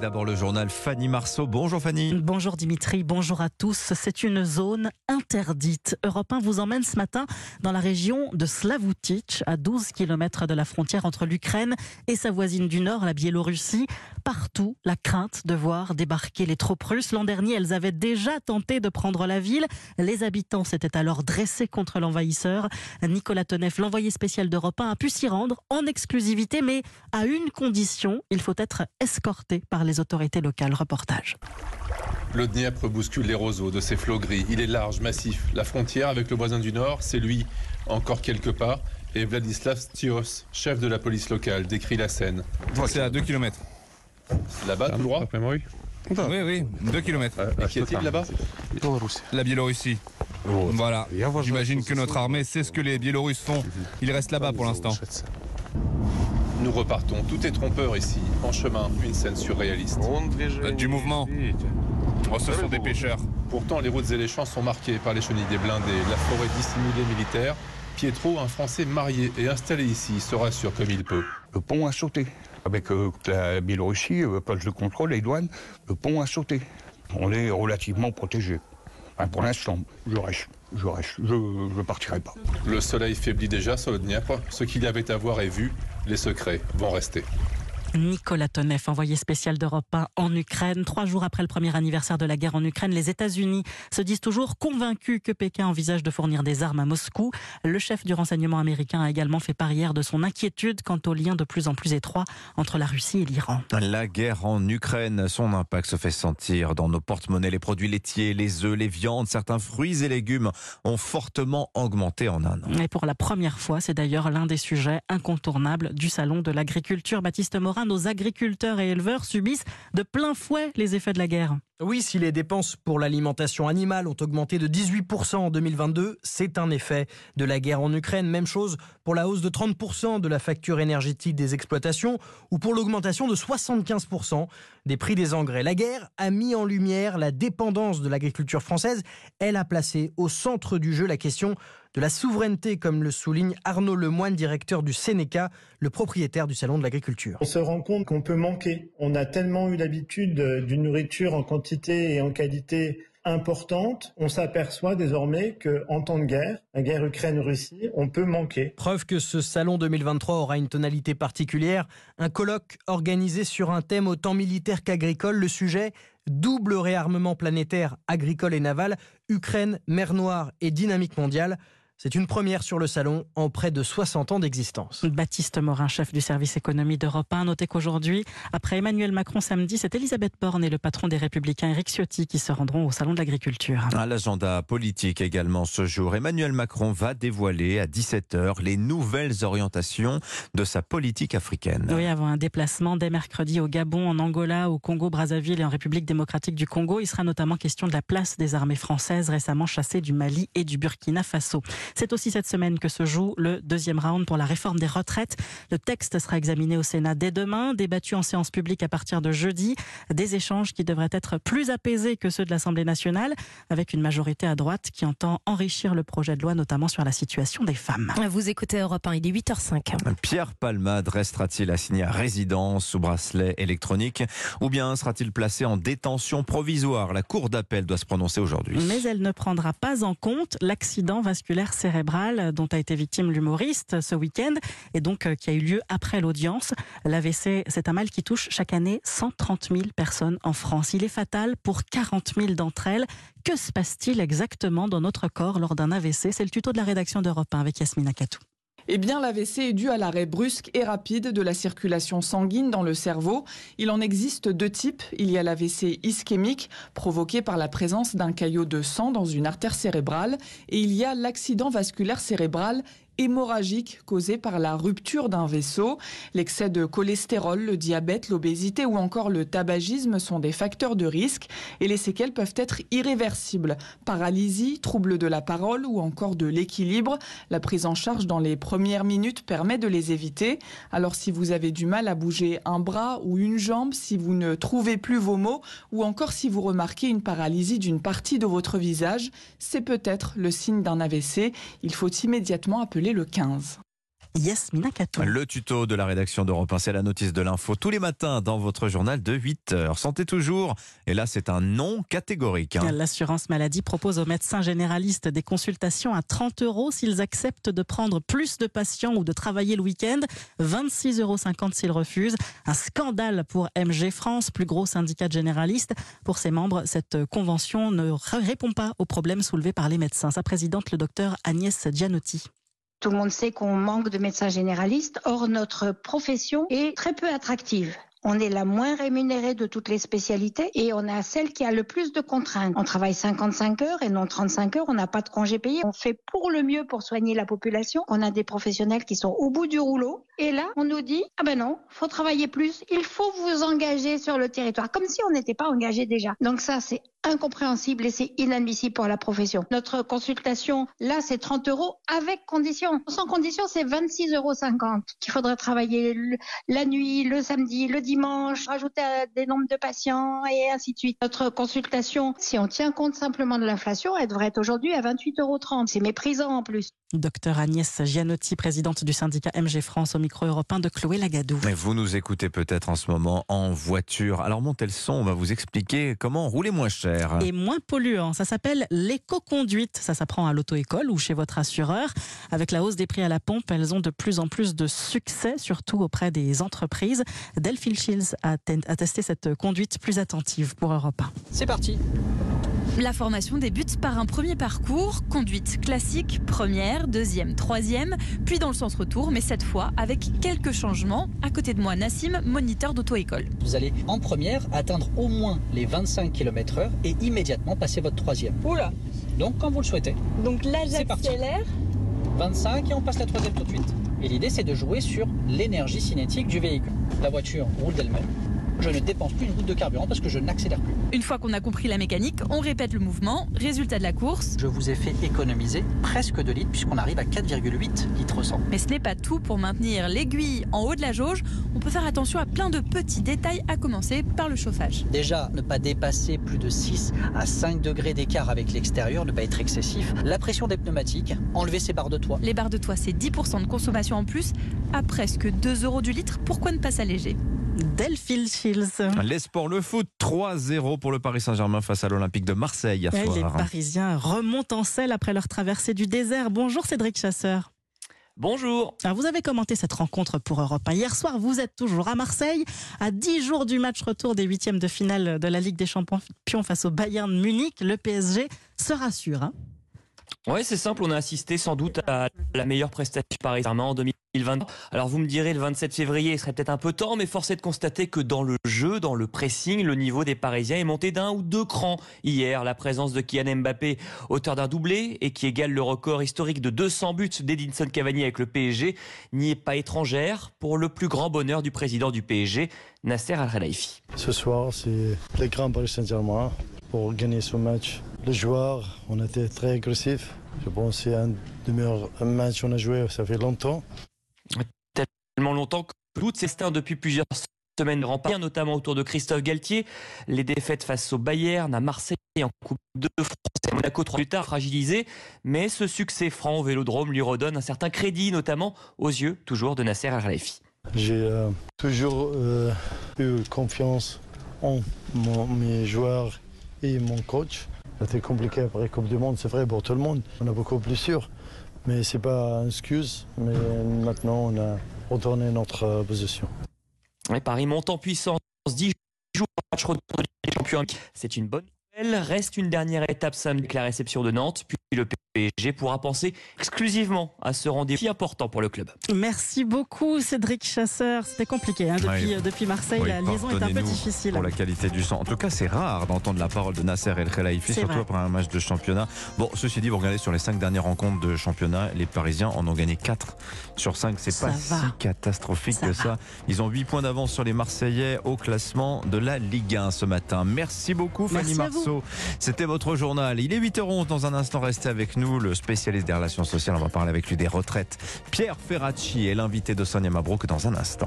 D'abord le journal Fanny Marceau. Bonjour Fanny. Bonjour Dimitri, bonjour à tous. C'est une zone interdite. Europe 1 vous emmène ce matin dans la région de Slavutich, à 12 km de la frontière entre l'Ukraine et sa voisine du nord, la Biélorussie. Partout, la crainte de voir débarquer les troupes russes. L'an dernier, elles avaient déjà tenté de prendre la ville. Les habitants s'étaient alors dressés contre l'envahisseur. Nicolas Tonev, l'envoyé spécial d'Europe 1, a pu s'y rendre en exclusivité, mais à une condition, il faut être escorté par les autorités locales. Reportage. Le Dniepr bouscule les roseaux de ses flots gris. Il est large, massif. La frontière avec le voisin du nord, c'est lui, encore quelque part. Et Vladislav Stios, chef de la police locale, décrit la scène. C'est à 2 km. Là-bas, tout droit Oui, oui, 2 km. Et qui est-il là-bas La Biélorussie. Voilà. J'imagine que notre armée sait ce que les Biélorusses font. Ils restent là-bas pour l'instant. Nous repartons. Tout est trompeur ici. En chemin, une scène surréaliste. Du mouvement. Oh, ce sont des pêcheurs. Pourtant, les routes et les champs sont marqués par les chenilles des blindés, la forêt dissimulée militaire. Pietro, un Français marié et installé ici, se rassure comme il peut. Le pont a sauté. Avec euh, la Biélorussie, euh, poste de contrôle, les douanes, le pont a sauté. On est relativement protégé. Enfin, pour l'instant, je reste, je reste, je ne partirai pas. Le soleil faiblit déjà sur le Dniepr. Ce qu'il y avait à voir est vu. Les secrets vont rester. Nicolas Tonev, envoyé spécial d'Europe 1 en Ukraine. Trois jours après le premier anniversaire de la guerre en Ukraine, les États-Unis se disent toujours convaincus que Pékin envisage de fournir des armes à Moscou. Le chef du renseignement américain a également fait part hier de son inquiétude quant aux liens de plus en plus étroits entre la Russie et l'Iran. La guerre en Ukraine, son impact se fait sentir dans nos porte-monnaies. Les produits laitiers, les œufs, les viandes, certains fruits et légumes ont fortement augmenté en un an. Et pour la première fois, c'est d'ailleurs l'un des sujets incontournables du salon de l'agriculture. Baptiste Morin, nos agriculteurs et éleveurs subissent de plein fouet les effets de la guerre. Oui, si les dépenses pour l'alimentation animale ont augmenté de 18% en 2022, c'est un effet de la guerre en Ukraine. Même chose pour la hausse de 30% de la facture énergétique des exploitations ou pour l'augmentation de 75% des prix des engrais. La guerre a mis en lumière la dépendance de l'agriculture française. Elle a placé au centre du jeu la question de la souveraineté, comme le souligne Arnaud Lemoine, directeur du Sénéca, le propriétaire du Salon de l'Agriculture. On se rend compte qu'on peut manquer. On a tellement eu l'habitude d'une nourriture en quantité et en qualité importante, on s'aperçoit désormais que en temps de guerre, la guerre Ukraine-Russie, on peut manquer. Preuve que ce salon 2023 aura une tonalité particulière, un colloque organisé sur un thème autant militaire qu'agricole, le sujet double réarmement planétaire agricole et naval, Ukraine, mer Noire et dynamique mondiale. C'est une première sur le salon en près de 60 ans d'existence. Baptiste Morin, chef du service économie d'Europe 1, notez qu'aujourd'hui, après Emmanuel Macron samedi, c'est Elisabeth Borne et le patron des Républicains Éric Ciotti qui se rendront au salon de l'agriculture. À l'agenda politique également ce jour, Emmanuel Macron va dévoiler à 17h les nouvelles orientations de sa politique africaine. Oui, avant un déplacement dès mercredi au Gabon, en Angola, au Congo, Brazzaville et en République démocratique du Congo, il sera notamment question de la place des armées françaises récemment chassées du Mali et du Burkina Faso. C'est aussi cette semaine que se joue le deuxième round pour la réforme des retraites. Le texte sera examiné au Sénat dès demain, débattu en séance publique à partir de jeudi. Des échanges qui devraient être plus apaisés que ceux de l'Assemblée nationale, avec une majorité à droite qui entend enrichir le projet de loi, notamment sur la situation des femmes. Vous écoutez Europe 1, il est 8h05. Pierre Palmade restera-t-il assigné à résidence sous bracelet électronique ou bien sera-t-il placé en détention provisoire? La Cour d'appel doit se prononcer aujourd'hui. Mais elle ne prendra pas en compte l'accident vasculaire cérébrale dont a été victime l'humoriste ce week-end et donc euh, qui a eu lieu après l'audience. L'AVC, c'est un mal qui touche chaque année 130 000 personnes en France. Il est fatal pour 40 000 d'entre elles. Que se passe-t-il exactement dans notre corps lors d'un AVC C'est le tuto de la rédaction d'Europe 1 avec Yasmina Katou. Eh bien, l'AVC est dû à l'arrêt brusque et rapide de la circulation sanguine dans le cerveau. Il en existe deux types. Il y a l'AVC ischémique, provoqué par la présence d'un caillot de sang dans une artère cérébrale, et il y a l'accident vasculaire cérébral hémorragique causé par la rupture d'un vaisseau. L'excès de cholestérol, le diabète, l'obésité ou encore le tabagisme sont des facteurs de risque et les séquelles peuvent être irréversibles. Paralysie, trouble de la parole ou encore de l'équilibre. La prise en charge dans les premières minutes permet de les éviter. Alors si vous avez du mal à bouger un bras ou une jambe, si vous ne trouvez plus vos mots ou encore si vous remarquez une paralysie d'une partie de votre visage, c'est peut-être le signe d'un AVC. Il faut immédiatement appeler le 15. Yasmina Katou. Le tuto de la rédaction d'Europe 1, c'est la notice de l'info tous les matins dans votre journal de 8 heures. Santé toujours. Et là, c'est un non catégorique. hein. L'assurance maladie propose aux médecins généralistes des consultations à 30 euros s'ils acceptent de prendre plus de patients ou de travailler le week-end. 26,50 euros s'ils refusent. Un scandale pour MG France, plus gros syndicat généraliste. Pour ses membres, cette convention ne répond pas aux problèmes soulevés par les médecins. Sa présidente, le docteur Agnès Gianotti. Tout le monde sait qu'on manque de médecins généralistes. Or, notre profession est très peu attractive. On est la moins rémunérée de toutes les spécialités et on a celle qui a le plus de contraintes. On travaille 55 heures et non 35 heures. On n'a pas de congés payés. On fait pour le mieux pour soigner la population. On a des professionnels qui sont au bout du rouleau. Et là, on nous dit, ah ben non, faut travailler plus. Il faut vous engager sur le territoire. Comme si on n'était pas engagé déjà. Donc ça, c'est incompréhensible et c'est inadmissible pour la profession. Notre consultation, là, c'est 30 euros avec condition. Sans condition, c'est 26,50 euros qu'il faudrait travailler le- la nuit, le samedi, le dimanche, rajouter à des nombres de patients et ainsi de suite. Notre consultation, si on tient compte simplement de l'inflation, elle devrait être aujourd'hui à 28,30 euros. C'est méprisant en plus. Docteur Agnès Gianotti, présidente du syndicat MG France au micro européen de Chloé Lagadou. Mais vous nous écoutez peut-être en ce moment en voiture. Alors montez le son, on va vous expliquer comment rouler moins cher. Et moins polluant. Ça s'appelle l'éco-conduite. Ça s'apprend à l'auto-école ou chez votre assureur. Avec la hausse des prix à la pompe, elles ont de plus en plus de succès, surtout auprès des entreprises. Delphine Shields a, a testé cette conduite plus attentive pour Europe 1. C'est parti. La formation débute par un premier parcours, conduite classique, première, deuxième, troisième, puis dans le sens retour, mais cette fois avec quelques changements. À côté de moi, Nassim, moniteur d'auto-école. Vous allez en première atteindre au moins les 25 km/h et immédiatement passer votre troisième. Oula Donc quand vous le souhaitez. Donc là, C'est parti. j'accélère. 25 et on passe la troisième tout de suite. Et l'idée c'est de jouer sur l'énergie cinétique du véhicule. La voiture roule d'elle-même. Je ne dépense plus une goutte de carburant parce que je n'accélère plus. Une fois qu'on a compris la mécanique, on répète le mouvement. Résultat de la course. Je vous ai fait économiser presque 2 litres puisqu'on arrive à 4,8 litres 100. Mais ce n'est pas tout. Pour maintenir l'aiguille en haut de la jauge, on peut faire attention à plein de petits détails, à commencer par le chauffage. Déjà, ne pas dépasser plus de 6 à 5 degrés d'écart avec l'extérieur, ne pas être excessif. La pression des pneumatiques, enlever ces barres de toit. Les barres de toit, c'est 10% de consommation en plus. À presque 2 euros du litre, pourquoi ne pas s'alléger? Delphine Shields. Les sports, le foot, 3-0 pour le Paris Saint-Germain face à l'Olympique de Marseille hier Ouais, les soir. Parisiens remontent en selle après leur traversée du désert. Bonjour Cédric Chasseur. Bonjour. Alors, vous avez commenté cette rencontre pour Europe 1. Hier soir, vous êtes toujours à Marseille, à 10 jours du match retour des huitièmes de finale de la Ligue des Champions face au Bayern de Munich. Le PSG se rassure. hein. Ouais, c'est simple, on a assisté sans doute à la meilleure prestation du Paris Saint-Germain en 2020. Alors vous me direz, le 27 février, serait peut-être un peu temps, mais force est de constater que dans le jeu, dans le pressing, le niveau des Parisiens est monté d'un ou deux crans. Hier, la présence de Kylian Mbappé, auteur d'un doublé et qui égale le record historique de 200 buts d'Edinson Cavani avec le PSG, n'y est pas étrangère pour le plus grand bonheur du président du PSG, Nasser Al-Khelaifi. Ce soir, c'est le grand Paris Saint-Germain pour gagner ce match. Les joueurs, on était très agressifs. Je pense que c'est un des meilleurs matchs qu'on a joué, ça fait longtemps. tellement longtemps que doute c'est instinct depuis plusieurs semaines de rempart, notamment autour de Christophe Galtier. Les défaites face au Bayern, à Marseille, en Coupe de France et à Monaco trois plus tard fragilisé. Mais ce succès franc au Vélodrome lui redonne un certain crédit, notamment aux yeux toujours de Nasser Al-Khelaifi. J'ai euh, toujours euh, eu confiance en mon- mes joueurs et mon coach. C'était compliqué après Coupe du Monde, c'est vrai pour tout le monde. On a beaucoup plus sûr, mais c'est pas une excuse. Mais maintenant, on a retourné notre euh, position. Paris monte en puissance 10 jours. C'est une bonne nouvelle. Reste une dernière étape samedi avec la réception de Nantes, le PSG pourra penser exclusivement à ce rendez-vous si important pour le club. Merci beaucoup Cédric Chasseur. C'était compliqué hein, depuis, Ouais. euh, depuis Marseille. Oui, la liaison est un peu difficile. Pour la qualité du son. En tout cas, c'est rare d'entendre la parole de Nasser El Khelaifi, surtout vrai. après un match de championnat. Bon, ceci dit, vous regardez sur les cinq dernières rencontres de championnat, les Parisiens en ont gagné 4 sur 5. C'est pas va. si catastrophique Ça que va. ça. Ils ont 8 points d'avance sur les Marseillais au classement de la Ligue 1 ce matin. Merci beaucoup, Fanny Merci. Marceau. C'était votre journal. Il est 8h11. Dans un instant, avec nous. Le spécialiste des relations sociales, on va parler avec lui des retraites. Pierre Ferracci est l'invité de Sonia Mabrouk dans un instant.